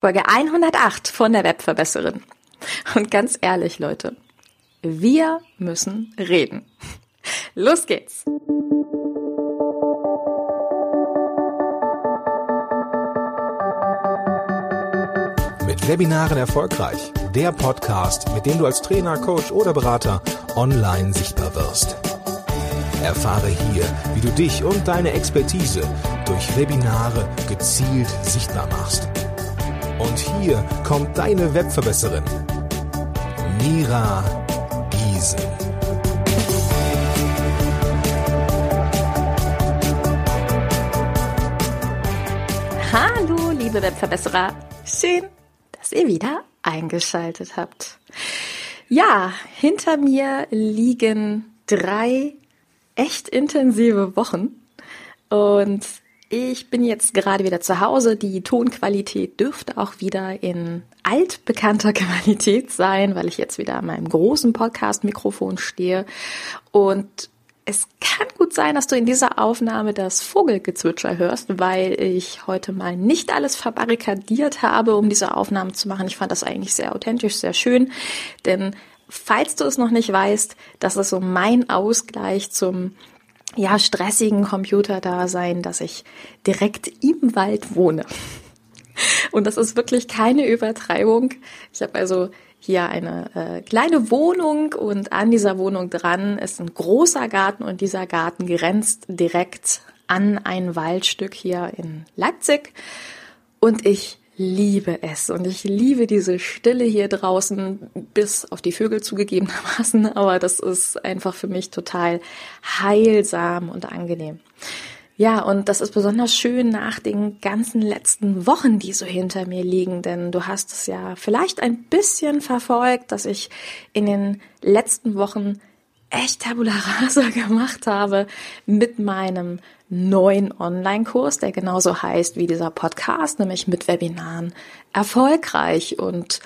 Folge 108 von der Webverbesserin. Und ganz ehrlich, Leute, wir müssen reden. Los geht's! Mit Webinaren erfolgreich. Der Podcast, mit dem du als Trainer, Coach oder Berater online sichtbar wirst. Erfahre hier, wie du dich und deine Expertise durch Webinare gezielt sichtbar machst und hier kommt deine Webverbesserin, Mira Giesen. Hallo, liebe Webverbesserer. Schön, dass ihr wieder eingeschaltet habt. Ja, hinter mir liegen drei echt intensive Wochen und ich bin jetzt gerade wieder zu Hause. Die Tonqualität dürfte auch wieder in altbekannter Qualität sein, weil ich jetzt wieder an meinem großen Podcast-Mikrofon stehe. Und es kann gut sein, dass du in dieser Aufnahme das Vogelgezwitscher hörst, weil ich heute mal nicht alles verbarrikadiert habe, um diese Aufnahme zu machen. Ich fand das eigentlich sehr authentisch, sehr schön, denn falls du es noch nicht weißt, das ist so mein Ausgleich zum ja, stressigen Computerdasein, dass ich direkt im Wald wohne. Und das ist wirklich keine Übertreibung. Ich habe also hier eine äh, kleine Wohnung und an dieser Wohnung dran ist ein großer Garten und dieser Garten grenzt direkt an ein Waldstück hier in Leipzig. Und ich liebe es und ich liebe diese Stille hier draußen, bis auf die Vögel zugegebenermaßen, aber das ist einfach für mich total heilsam und angenehm. Ja, und das ist besonders schön nach den ganzen letzten Wochen, die so hinter mir liegen, denn du hast es ja vielleicht ein bisschen verfolgt, dass ich in den letzten Wochen echt Tabula Rasa gemacht habe mit meinem neuen Online-Kurs, der genauso heißt wie dieser Podcast, nämlich mit Webinaren erfolgreich. Und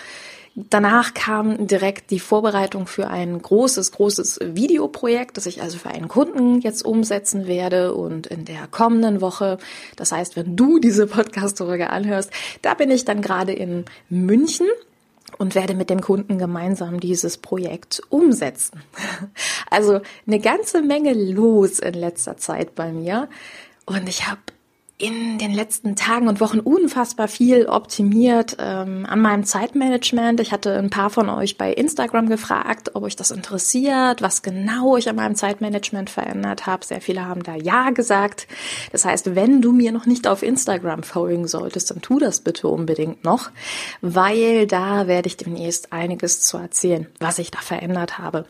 danach kam direkt die Vorbereitung für ein großes, großes Videoprojekt, das ich also für einen Kunden jetzt umsetzen werde und in der kommenden Woche, das heißt, wenn du diese Podcast-Folge anhörst, da bin ich dann gerade in München und werde mit dem Kunden gemeinsam dieses Projekt umsetzen. Also eine ganze Menge los in letzter Zeit bei mir und ich habe in den letzten Tagen und Wochen unfassbar viel optimiert ähm, an meinem Zeitmanagement. Ich hatte ein paar von euch bei Instagram gefragt, ob euch das interessiert, was genau ich an meinem Zeitmanagement verändert habe. Sehr viele haben da Ja gesagt. Das heißt, wenn du mir noch nicht auf Instagram folgen solltest, dann tu das bitte unbedingt noch, weil da werde ich demnächst einiges zu erzählen, was ich da verändert habe.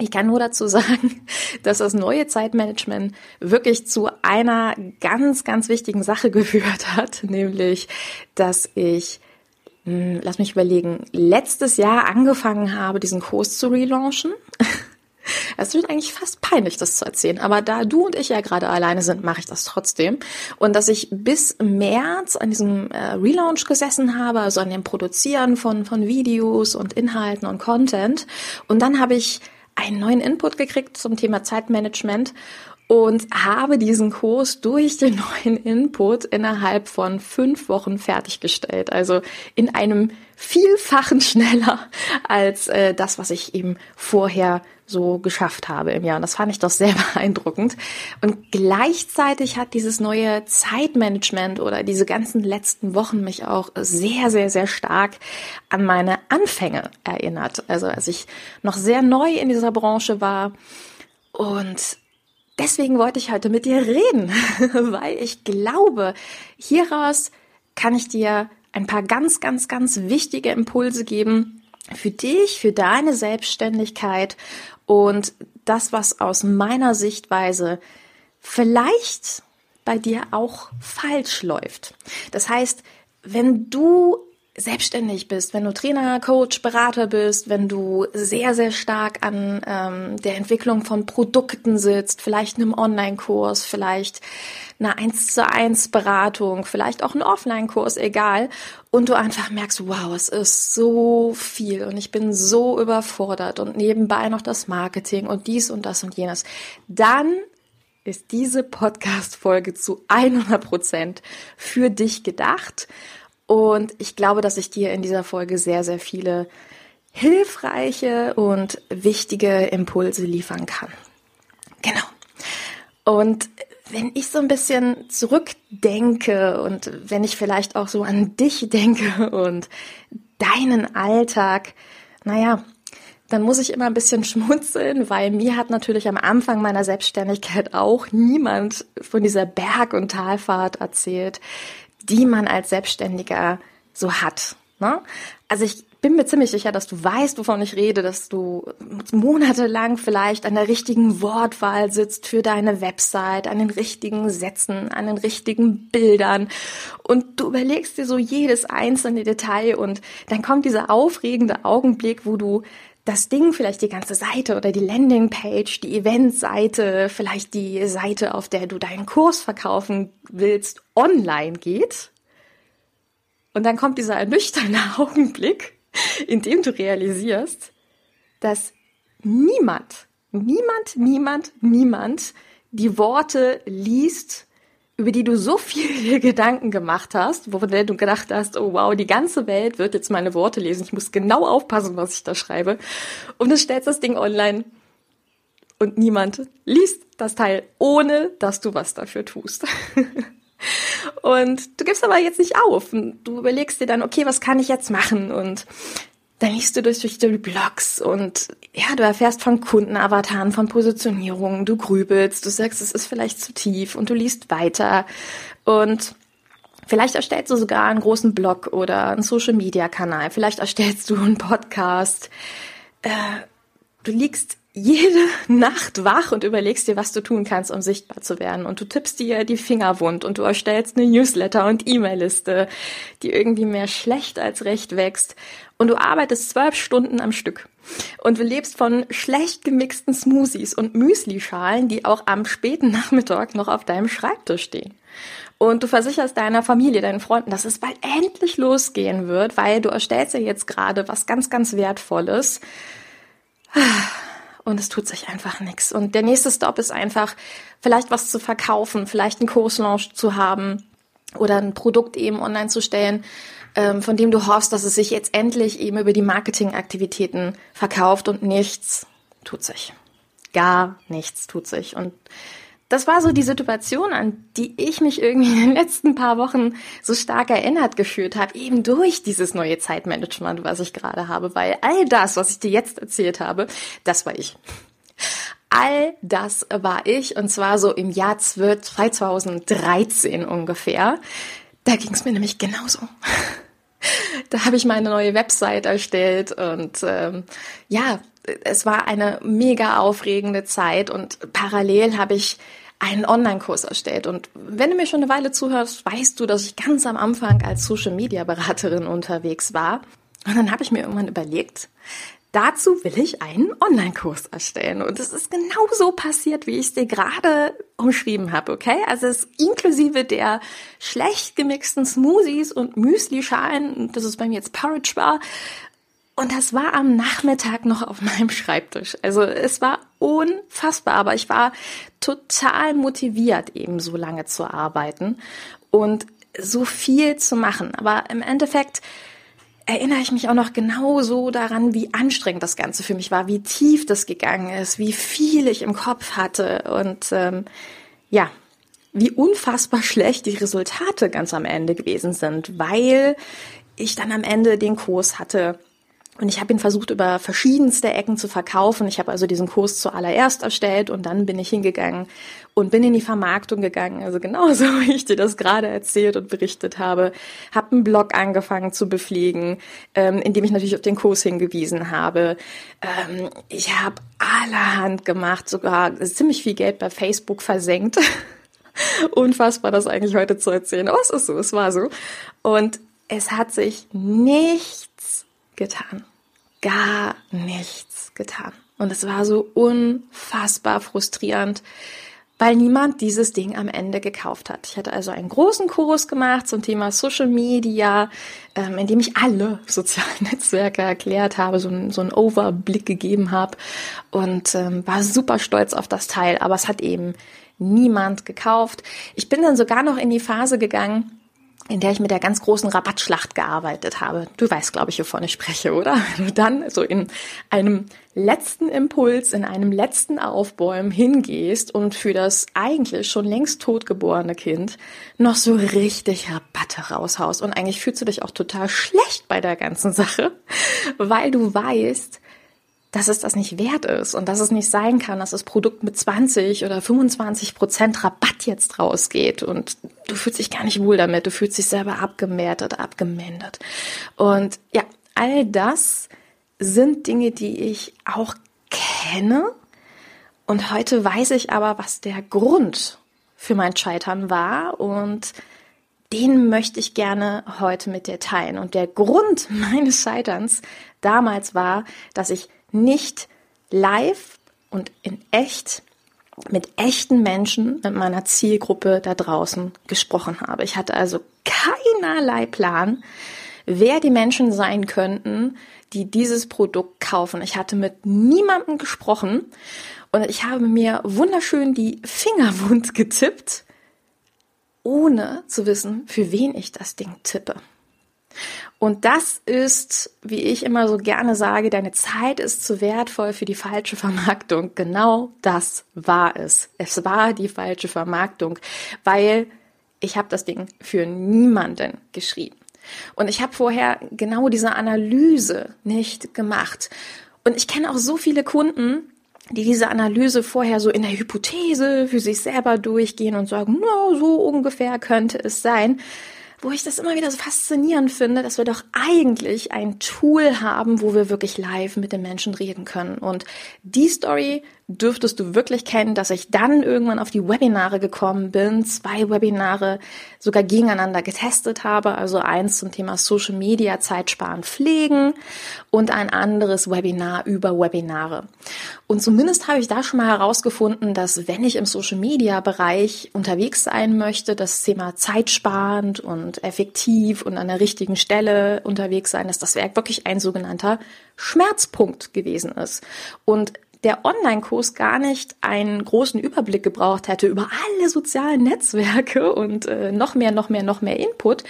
Ich kann nur dazu sagen, dass das neue Zeitmanagement wirklich zu einer ganz, ganz wichtigen Sache geführt hat, nämlich, dass ich, hm, lass mich überlegen, letztes Jahr angefangen habe, diesen Kurs zu relaunchen. Es wird eigentlich fast peinlich, das zu erzählen, aber da du und ich ja gerade alleine sind, mache ich das trotzdem. Und dass ich bis März an diesem äh, Relaunch gesessen habe, also an dem Produzieren von, von Videos und Inhalten und Content. Und dann habe ich einen neuen Input gekriegt zum Thema Zeitmanagement und habe diesen Kurs durch den neuen Input innerhalb von fünf Wochen fertiggestellt. Also in einem Vielfachen schneller als äh, das, was ich eben vorher so geschafft habe im Jahr. Und das fand ich doch sehr beeindruckend. Und gleichzeitig hat dieses neue Zeitmanagement oder diese ganzen letzten Wochen mich auch sehr, sehr, sehr stark an meine Anfänge erinnert. Also als ich noch sehr neu in dieser Branche war und deswegen wollte ich heute mit dir reden, weil ich glaube, hieraus kann ich dir ein paar ganz, ganz, ganz wichtige Impulse geben für dich, für deine Selbstständigkeit und das, was aus meiner Sichtweise vielleicht bei dir auch falsch läuft. Das heißt, wenn du selbstständig bist, wenn du Trainer, Coach, Berater bist, wenn du sehr, sehr stark an ähm, der Entwicklung von Produkten sitzt, vielleicht einem Online-Kurs, vielleicht eine 1 zu 1 Beratung, vielleicht auch ein Offline-Kurs, egal, und du einfach merkst, wow, es ist so viel und ich bin so überfordert und nebenbei noch das Marketing und dies und das und jenes, dann ist diese Podcast-Folge zu 100 Prozent für dich gedacht Und ich glaube, dass ich dir in dieser Folge sehr, sehr viele hilfreiche und wichtige Impulse liefern kann. Genau. Und wenn ich so ein bisschen zurückdenke und wenn ich vielleicht auch so an dich denke und deinen Alltag, naja, dann muss ich immer ein bisschen schmunzeln, weil mir hat natürlich am Anfang meiner Selbstständigkeit auch niemand von dieser Berg- und Talfahrt erzählt, die man als Selbstständiger so hat. Ne? Also ich bin mir ziemlich sicher, dass du weißt, wovon ich rede, dass du monatelang vielleicht an der richtigen Wortwahl sitzt für deine Website, an den richtigen Sätzen, an den richtigen Bildern und du überlegst dir so jedes einzelne Detail und dann kommt dieser aufregende Augenblick, wo du das Ding, vielleicht die ganze Seite oder die Landingpage, die Eventseite, vielleicht die Seite, auf der du deinen Kurs verkaufen willst, online geht. Und dann kommt dieser ernüchternde Augenblick indem du realisierst, dass niemand, niemand, niemand, niemand die Worte liest, über die du so viele Gedanken gemacht hast, wo du gedacht hast, oh wow, die ganze Welt wird jetzt meine Worte lesen, ich muss genau aufpassen, was ich da schreibe. Und du stellst das Ding online und niemand liest das Teil, ohne dass du was dafür tust. Und du gibst aber jetzt nicht auf. Du überlegst dir dann, okay, was kann ich jetzt machen? Und dann liest du durch, die Blogs und ja, du erfährst von Kundenavataren, von Positionierungen, du grübelst, du sagst, es ist vielleicht zu tief und du liest weiter und vielleicht erstellst du sogar einen großen Blog oder einen Social Media Kanal, vielleicht erstellst du einen Podcast. Äh, du liegst jede Nacht wach und überlegst dir, was du tun kannst, um sichtbar zu werden. Und du tippst dir die Finger wund und du erstellst eine Newsletter und E-Mail-Liste, die irgendwie mehr schlecht als recht wächst. Und du arbeitest zwölf Stunden am Stück. Und du lebst von schlecht gemixten Smoothies und Müslischalen, die auch am späten Nachmittag noch auf deinem Schreibtisch stehen. Und du versicherst deiner Familie, deinen Freunden, dass es bald endlich losgehen wird, weil du erstellst ja jetzt gerade was ganz, ganz Wertvolles und es tut sich einfach nichts. Und der nächste Stop ist einfach, vielleicht was zu verkaufen, vielleicht einen Kurslaunch zu haben oder ein Produkt eben online zu stellen, ähm, von dem du hoffst, dass es sich jetzt endlich eben über die Marketingaktivitäten verkauft und nichts tut sich. Gar nichts tut sich. Und das war so die Situation, an die ich mich irgendwie in den letzten paar Wochen so stark erinnert gefühlt habe, eben durch dieses neue Zeitmanagement, was ich gerade habe, weil all das, was ich dir jetzt erzählt habe, das war ich. All das war ich und zwar so im Jahr 2013 ungefähr. Da ging es mir nämlich genauso. Da habe ich meine neue Website erstellt und ähm, ja, es war eine mega aufregende Zeit und parallel habe ich einen Online-Kurs erstellt. Und wenn du mir schon eine Weile zuhörst, weißt du, dass ich ganz am Anfang als Social-Media-Beraterin unterwegs war. Und dann habe ich mir irgendwann überlegt, dazu will ich einen Online-Kurs erstellen. Und es ist genau so passiert, wie ich es dir gerade umschrieben habe, okay? Also es ist inklusive der schlecht gemixten Smoothies und Müsli-Schalen, das ist bei mir jetzt Porridge war, und das war am Nachmittag noch auf meinem Schreibtisch. Also es war unfassbar, aber ich war total motiviert, eben so lange zu arbeiten und so viel zu machen. Aber im Endeffekt erinnere ich mich auch noch genauso daran, wie anstrengend das Ganze für mich war, wie tief das gegangen ist, wie viel ich im Kopf hatte und ähm, ja, wie unfassbar schlecht die Resultate ganz am Ende gewesen sind, weil ich dann am Ende den Kurs hatte, und ich habe ihn versucht, über verschiedenste Ecken zu verkaufen. Ich habe also diesen Kurs zuallererst erstellt und dann bin ich hingegangen und bin in die Vermarktung gegangen. Also genauso, wie ich dir das gerade erzählt und berichtet habe. Habe einen Blog angefangen zu bepflegen, ähm, indem ich natürlich auf den Kurs hingewiesen habe. Ähm, ich habe allerhand gemacht, sogar ziemlich viel Geld bei Facebook versenkt. Unfassbar, das eigentlich heute zu erzählen. Aber es ist so, es war so. Und es hat sich nichts getan gar nichts getan. Und es war so unfassbar frustrierend, weil niemand dieses Ding am Ende gekauft hat. Ich hatte also einen großen Kurs gemacht zum Thema Social Media, ähm, in dem ich alle sozialen Netzwerke erklärt habe, so, ein, so einen Overblick gegeben habe und ähm, war super stolz auf das Teil, aber es hat eben niemand gekauft. Ich bin dann sogar noch in die Phase gegangen, in der ich mit der ganz großen Rabattschlacht gearbeitet habe. Du weißt, glaube ich, wovon ich spreche, oder? Wenn du dann so in einem letzten Impuls, in einem letzten Aufbäumen hingehst und für das eigentlich schon längst totgeborene Kind noch so richtig Rabatte raushaust. Und eigentlich fühlst du dich auch total schlecht bei der ganzen Sache, weil du weißt, dass es das nicht wert ist und dass es nicht sein kann, dass das Produkt mit 20 oder 25 Prozent Rabatt jetzt rausgeht und du fühlst dich gar nicht wohl damit, du fühlst dich selber abgemertet, abgemindert. Und ja, all das sind Dinge, die ich auch kenne und heute weiß ich aber, was der Grund für mein Scheitern war und den möchte ich gerne heute mit dir teilen. Und der Grund meines Scheiterns damals war, dass ich nicht live und in echt mit echten Menschen, mit meiner Zielgruppe da draußen gesprochen habe. Ich hatte also keinerlei Plan, wer die Menschen sein könnten, die dieses Produkt kaufen. Ich hatte mit niemandem gesprochen und ich habe mir wunderschön die Finger wund getippt, ohne zu wissen, für wen ich das Ding tippe. Und das ist, wie ich immer so gerne sage, deine Zeit ist zu wertvoll für die falsche Vermarktung. Genau das war es. Es war die falsche Vermarktung, weil ich habe das Ding für niemanden geschrieben. Und ich habe vorher genau diese Analyse nicht gemacht. Und ich kenne auch so viele Kunden, die diese Analyse vorher so in der Hypothese für sich selber durchgehen und sagen, no, so ungefähr könnte es sein wo ich das immer wieder so faszinierend finde, dass wir doch eigentlich ein Tool haben, wo wir wirklich live mit den Menschen reden können. Und die Story dürftest du wirklich kennen, dass ich dann irgendwann auf die Webinare gekommen bin, zwei Webinare sogar gegeneinander getestet habe, also eins zum Thema Social Media Zeitsparen pflegen und ein anderes Webinar über Webinare. Und zumindest habe ich da schon mal herausgefunden, dass wenn ich im Social Media Bereich unterwegs sein möchte, das Thema zeitsparend und effektiv und an der richtigen Stelle unterwegs sein, dass das Werk wirklich ein sogenannter Schmerzpunkt gewesen ist. Und der Online-Kurs gar nicht einen großen Überblick gebraucht hätte über alle sozialen Netzwerke und äh, noch mehr, noch mehr, noch mehr Input,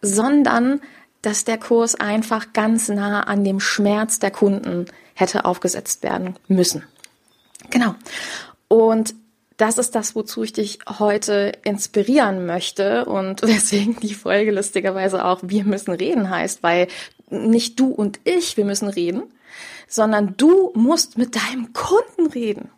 sondern dass der Kurs einfach ganz nah an dem Schmerz der Kunden hätte aufgesetzt werden müssen. Genau. Und das ist das, wozu ich dich heute inspirieren möchte und deswegen die Folge lustigerweise auch Wir müssen reden heißt, weil nicht du und ich, wir müssen reden, sondern du musst mit deinem Kunden reden.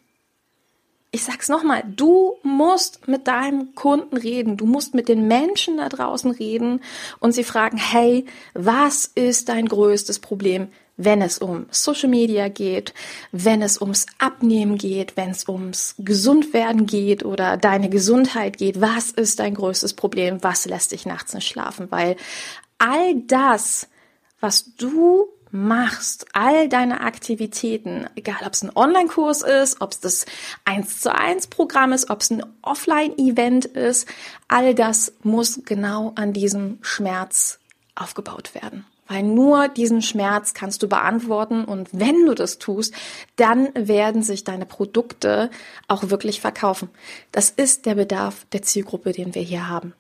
Ich sag's nochmal, du musst mit deinem Kunden reden. Du musst mit den Menschen da draußen reden und sie fragen, hey, was ist dein größtes Problem, wenn es um Social Media geht, wenn es ums Abnehmen geht, wenn es ums Gesundwerden geht oder deine Gesundheit geht? Was ist dein größtes Problem? Was lässt dich nachts nicht schlafen? Weil all das, was du machst, all deine Aktivitäten, egal ob es ein Online-Kurs ist, ob es das 1 zu 1 Programm ist, ob es ein Offline-Event ist, all das muss genau an diesem Schmerz aufgebaut werden. Weil nur diesen Schmerz kannst du beantworten und wenn du das tust, dann werden sich deine Produkte auch wirklich verkaufen. Das ist der Bedarf der Zielgruppe, den wir hier haben.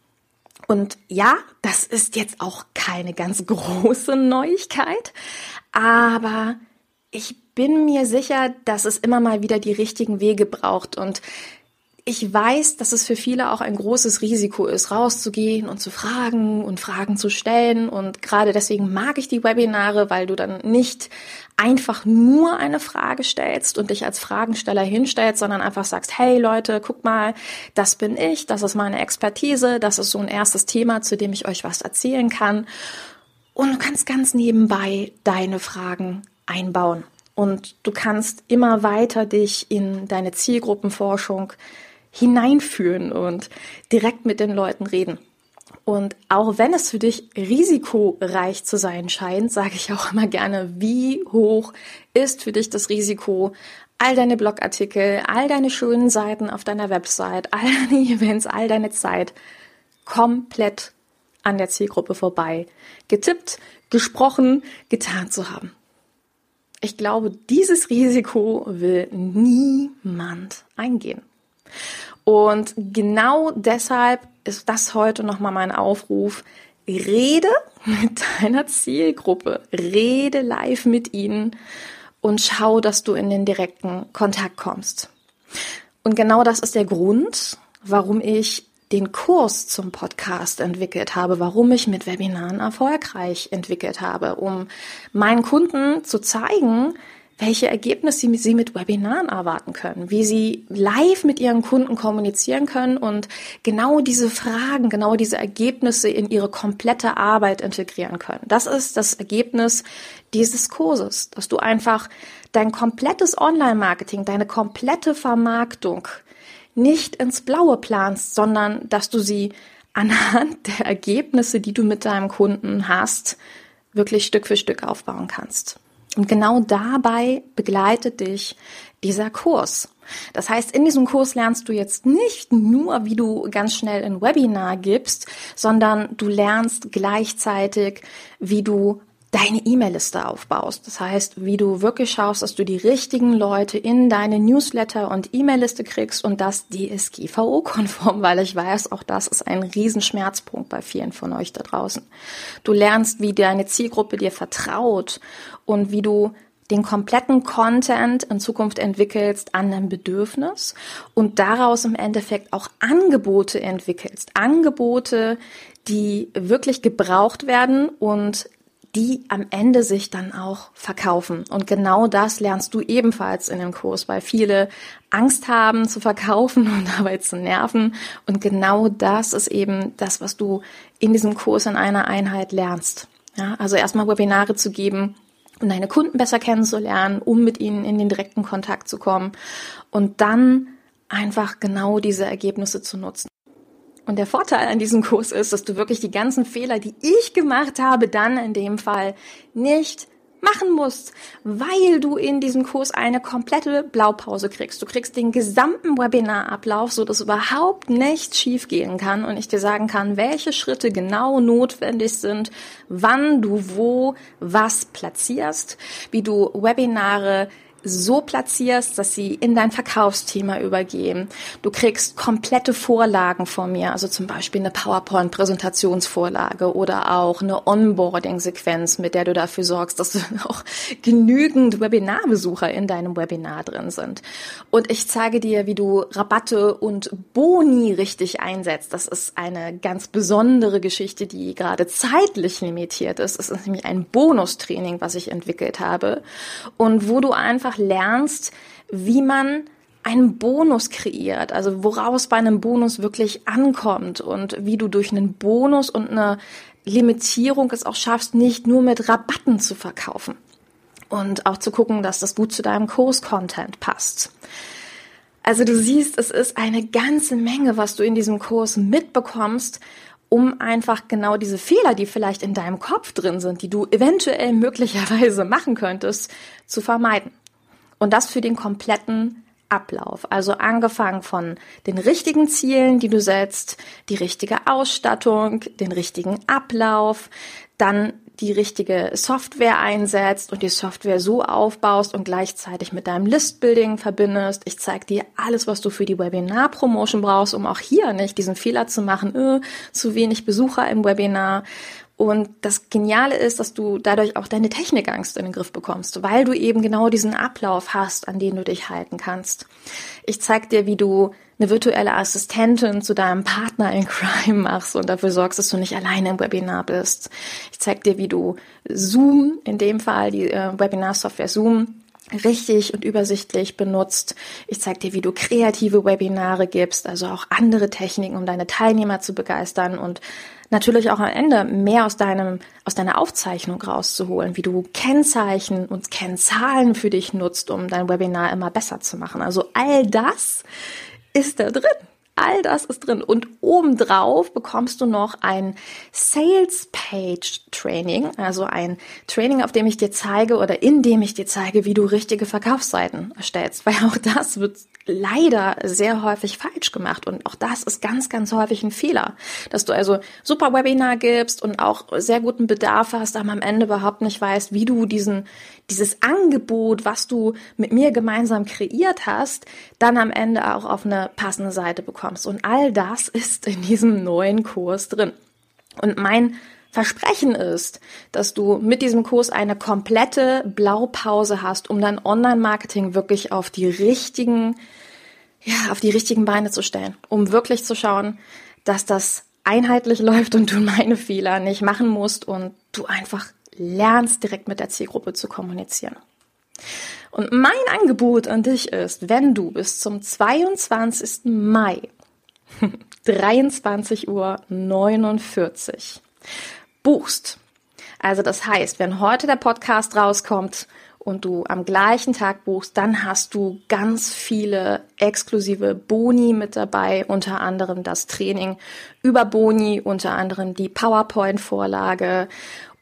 Und ja, das ist jetzt auch keine ganz große Neuigkeit, aber ich bin mir sicher, dass es immer mal wieder die richtigen Wege braucht. Und ich weiß, dass es für viele auch ein großes Risiko ist, rauszugehen und zu fragen und Fragen zu stellen. Und gerade deswegen mag ich die Webinare, weil du dann nicht einfach nur eine Frage stellst und dich als Fragensteller hinstellst, sondern einfach sagst, hey Leute, guck mal, das bin ich, das ist meine Expertise, das ist so ein erstes Thema, zu dem ich euch was erzählen kann. Und du kannst ganz nebenbei deine Fragen einbauen. Und du kannst immer weiter dich in deine Zielgruppenforschung hineinführen und direkt mit den Leuten reden. Und auch wenn es für dich risikoreich zu sein scheint, sage ich auch immer gerne, wie hoch ist für dich das Risiko, all deine Blogartikel, all deine schönen Seiten auf deiner Website, all deine Events, all deine Zeit komplett an der Zielgruppe vorbei getippt, gesprochen, getan zu haben. Ich glaube, dieses Risiko will niemand eingehen. Und genau deshalb ist das heute nochmal mein Aufruf. rede mit deiner Zielgruppe, rede live mit ihnen und schau, dass du in den direkten Kontakt kommst. Und genau das ist der Grund, warum ich den Kurs zum Podcast entwickelt habe, warum ich mit Webinaren erfolgreich entwickelt habe, um meinen Kunden zu zeigen, welche Ergebnisse Sie mit Webinaren erwarten können, wie Sie live mit Ihren Kunden kommunizieren können und genau diese Fragen, genau diese Ergebnisse in Ihre komplette Arbeit integrieren können. Das ist das Ergebnis dieses Kurses, dass du einfach dein komplettes Online-Marketing, deine komplette Vermarktung nicht ins Blaue planst, sondern dass du sie anhand der Ergebnisse, die du mit deinem Kunden hast, wirklich Stück für Stück aufbauen kannst. Und genau dabei begleitet dich dieser Kurs. Das heißt, in diesem Kurs lernst du jetzt nicht nur, wie du ganz schnell ein Webinar gibst, sondern du lernst gleichzeitig, wie du deine E-Mail-Liste aufbaust. Das heißt, wie du wirklich schaust, dass du die richtigen Leute in deine Newsletter und E-Mail-Liste kriegst und das DSGVO-konform, weil ich weiß, auch das ist ein Riesenschmerzpunkt bei vielen von euch da draußen. Du lernst, wie deine Zielgruppe dir vertraut und wie du den kompletten Content in Zukunft entwickelst an dein Bedürfnis und daraus im Endeffekt auch Angebote entwickelst. Angebote, die wirklich gebraucht werden und die am Ende sich dann auch verkaufen. Und genau das lernst du ebenfalls in dem Kurs, weil viele Angst haben zu verkaufen und dabei zu nerven. Und genau das ist eben das, was du in diesem Kurs in einer Einheit lernst. Ja, also erstmal Webinare zu geben, um deine Kunden besser kennenzulernen, um mit ihnen in den direkten Kontakt zu kommen und dann einfach genau diese Ergebnisse zu nutzen. Und der Vorteil an diesem Kurs ist, dass du wirklich die ganzen Fehler, die ich gemacht habe, dann in dem Fall nicht machen musst, weil du in diesem Kurs eine komplette Blaupause kriegst. Du kriegst den gesamten Webinarablauf, so dass überhaupt nichts schiefgehen kann und ich dir sagen kann, welche Schritte genau notwendig sind, wann du wo was platzierst, wie du Webinare so platzierst, dass sie in dein Verkaufsthema übergehen. Du kriegst komplette Vorlagen von mir, also zum Beispiel eine PowerPoint-Präsentationsvorlage oder auch eine Onboarding-Sequenz, mit der du dafür sorgst, dass auch genügend Webinarbesucher in deinem Webinar drin sind. Und ich zeige dir, wie du Rabatte und Boni richtig einsetzt. Das ist eine ganz besondere Geschichte, die gerade zeitlich limitiert ist. Es ist nämlich ein Bonustraining, was ich entwickelt habe und wo du einfach einfach lernst, wie man einen Bonus kreiert, also woraus bei einem Bonus wirklich ankommt und wie du durch einen Bonus und eine Limitierung es auch schaffst, nicht nur mit Rabatten zu verkaufen und auch zu gucken, dass das gut zu deinem Kurs-Content passt. Also du siehst, es ist eine ganze Menge, was du in diesem Kurs mitbekommst, um einfach genau diese Fehler, die vielleicht in deinem Kopf drin sind, die du eventuell möglicherweise machen könntest, zu vermeiden. Und das für den kompletten Ablauf. Also angefangen von den richtigen Zielen, die du setzt, die richtige Ausstattung, den richtigen Ablauf, dann die richtige Software einsetzt und die Software so aufbaust und gleichzeitig mit deinem Listbuilding verbindest. Ich zeige dir alles, was du für die Webinar-Promotion brauchst, um auch hier nicht diesen Fehler zu machen, öh, zu wenig Besucher im Webinar und das Geniale ist, dass du dadurch auch deine Technikangst in den Griff bekommst, weil du eben genau diesen Ablauf hast, an den du dich halten kannst. Ich zeig dir, wie du eine virtuelle Assistentin zu deinem Partner in Crime machst und dafür sorgst, dass du nicht alleine im Webinar bist. Ich zeig dir, wie du Zoom, in dem Fall die äh, Webinar-Software Zoom, richtig und übersichtlich benutzt. Ich zeige dir, wie du kreative Webinare gibst, also auch andere Techniken, um deine Teilnehmer zu begeistern und natürlich auch am Ende mehr aus deinem, aus deiner Aufzeichnung rauszuholen, wie du Kennzeichen und Kennzahlen für dich nutzt, um dein Webinar immer besser zu machen. Also all das ist da drin. All das ist drin. Und obendrauf bekommst du noch ein Sales Page Training, also ein Training, auf dem ich dir zeige oder in dem ich dir zeige, wie du richtige Verkaufsseiten erstellst. Weil auch das wird leider sehr häufig falsch gemacht. Und auch das ist ganz, ganz häufig ein Fehler. Dass du also super Webinar gibst und auch sehr guten Bedarf hast, aber am Ende überhaupt nicht weißt, wie du diesen, dieses Angebot, was du mit mir gemeinsam kreiert hast, dann am Ende auch auf eine passende Seite bekommst bekommst. Und all das ist in diesem neuen Kurs drin. Und mein Versprechen ist, dass du mit diesem Kurs eine komplette Blaupause hast, um dein Online-Marketing wirklich auf die richtigen, ja, auf die richtigen Beine zu stellen, um wirklich zu schauen, dass das einheitlich läuft und du meine Fehler nicht machen musst und du einfach lernst, direkt mit der Zielgruppe zu kommunizieren. Und mein Angebot an dich ist, wenn du bis zum 22. Mai 23 Uhr 49 buchst. Also das heißt, wenn heute der Podcast rauskommt und du am gleichen Tag buchst, dann hast du ganz viele exklusive Boni mit dabei, unter anderem das Training über Boni, unter anderem die PowerPoint-Vorlage,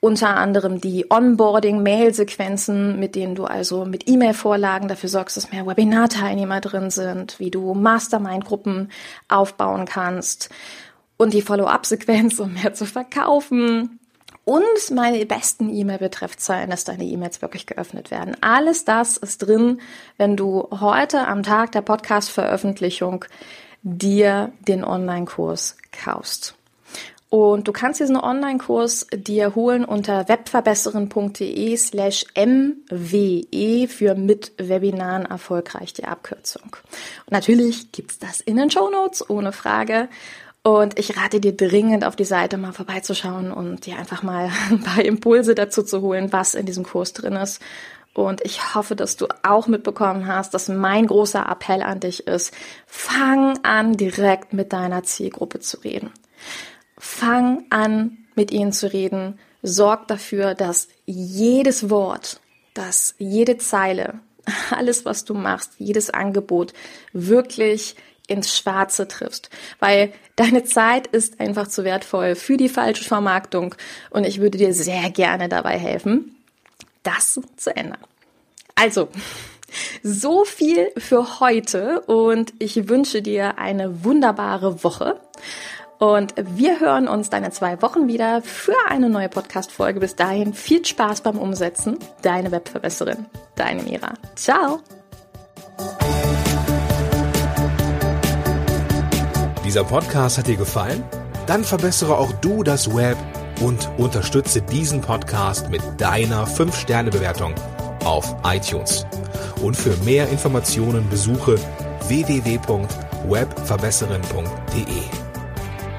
unter anderem die Onboarding-Mail-Sequenzen, mit denen du also mit E-Mail-Vorlagen dafür sorgst, dass mehr Webinar-Teilnehmer drin sind, wie du Mastermind-Gruppen aufbauen kannst und die Follow-up-Sequenz, um mehr zu verkaufen. Und meine besten E-Mail-Betreffzeilen, dass deine E-Mails wirklich geöffnet werden. Alles das ist drin, wenn du heute am Tag der Podcast-Veröffentlichung dir den Online-Kurs kaufst. Und du kannst diesen Online-Kurs dir holen unter webverbesseren.de slash mwe für mit Webinaren erfolgreich die Abkürzung. Und natürlich gibt's das in den Show Notes ohne Frage. Und ich rate dir dringend, auf die Seite mal vorbeizuschauen und dir einfach mal ein paar Impulse dazu zu holen, was in diesem Kurs drin ist. Und ich hoffe, dass du auch mitbekommen hast, dass mein großer Appell an dich ist, fang an, direkt mit deiner Zielgruppe zu reden. Fang an, mit ihnen zu reden. Sorg dafür, dass jedes Wort, dass jede Zeile, alles, was du machst, jedes Angebot wirklich ins Schwarze triffst, weil deine Zeit ist einfach zu wertvoll für die falsche Vermarktung und ich würde dir sehr gerne dabei helfen, das zu ändern. Also, so viel für heute und ich wünsche dir eine wunderbare Woche. Und wir hören uns dann in zwei Wochen wieder für eine neue Podcast-Folge. Bis dahin viel Spaß beim Umsetzen. Deine Webverbesserin, deine Mira. Ciao! Dieser Podcast hat dir gefallen? Dann verbessere auch du das Web und unterstütze diesen Podcast mit deiner 5-Sterne-Bewertung auf iTunes. Und für mehr Informationen besuche www.webverbesserin.de.